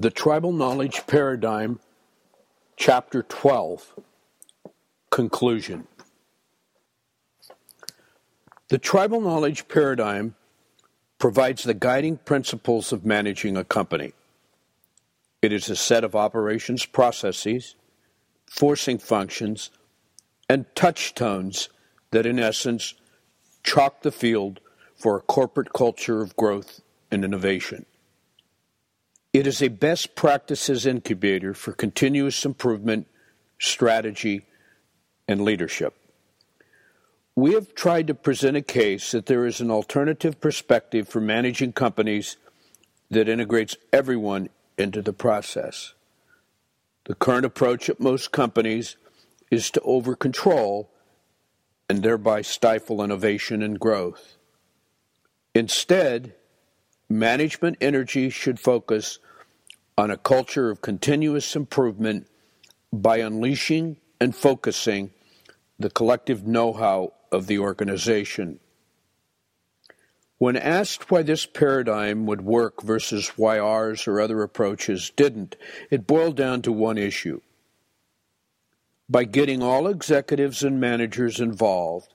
The Tribal Knowledge Paradigm, Chapter 12 Conclusion. The Tribal Knowledge Paradigm provides the guiding principles of managing a company. It is a set of operations processes, forcing functions, and touchstones that, in essence, chalk the field for a corporate culture of growth and innovation. It is a best practices incubator for continuous improvement, strategy, and leadership. We have tried to present a case that there is an alternative perspective for managing companies that integrates everyone into the process. The current approach at most companies is to over control and thereby stifle innovation and growth. Instead, management energy should focus on a culture of continuous improvement by unleashing and focusing the collective know how of the organization. When asked why this paradigm would work versus why ours or other approaches didn't, it boiled down to one issue. By getting all executives and managers involved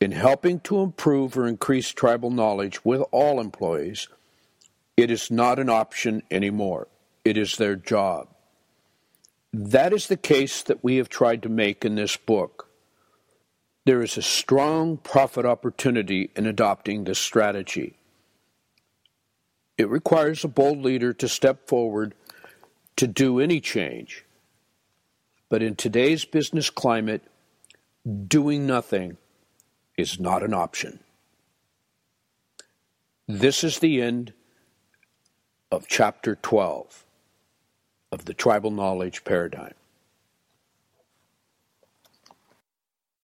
in helping to improve or increase tribal knowledge with all employees, it is not an option anymore. It is their job. That is the case that we have tried to make in this book. There is a strong profit opportunity in adopting this strategy. It requires a bold leader to step forward to do any change. But in today's business climate, doing nothing is not an option. This is the end of chapter 12 of the tribal knowledge paradigm.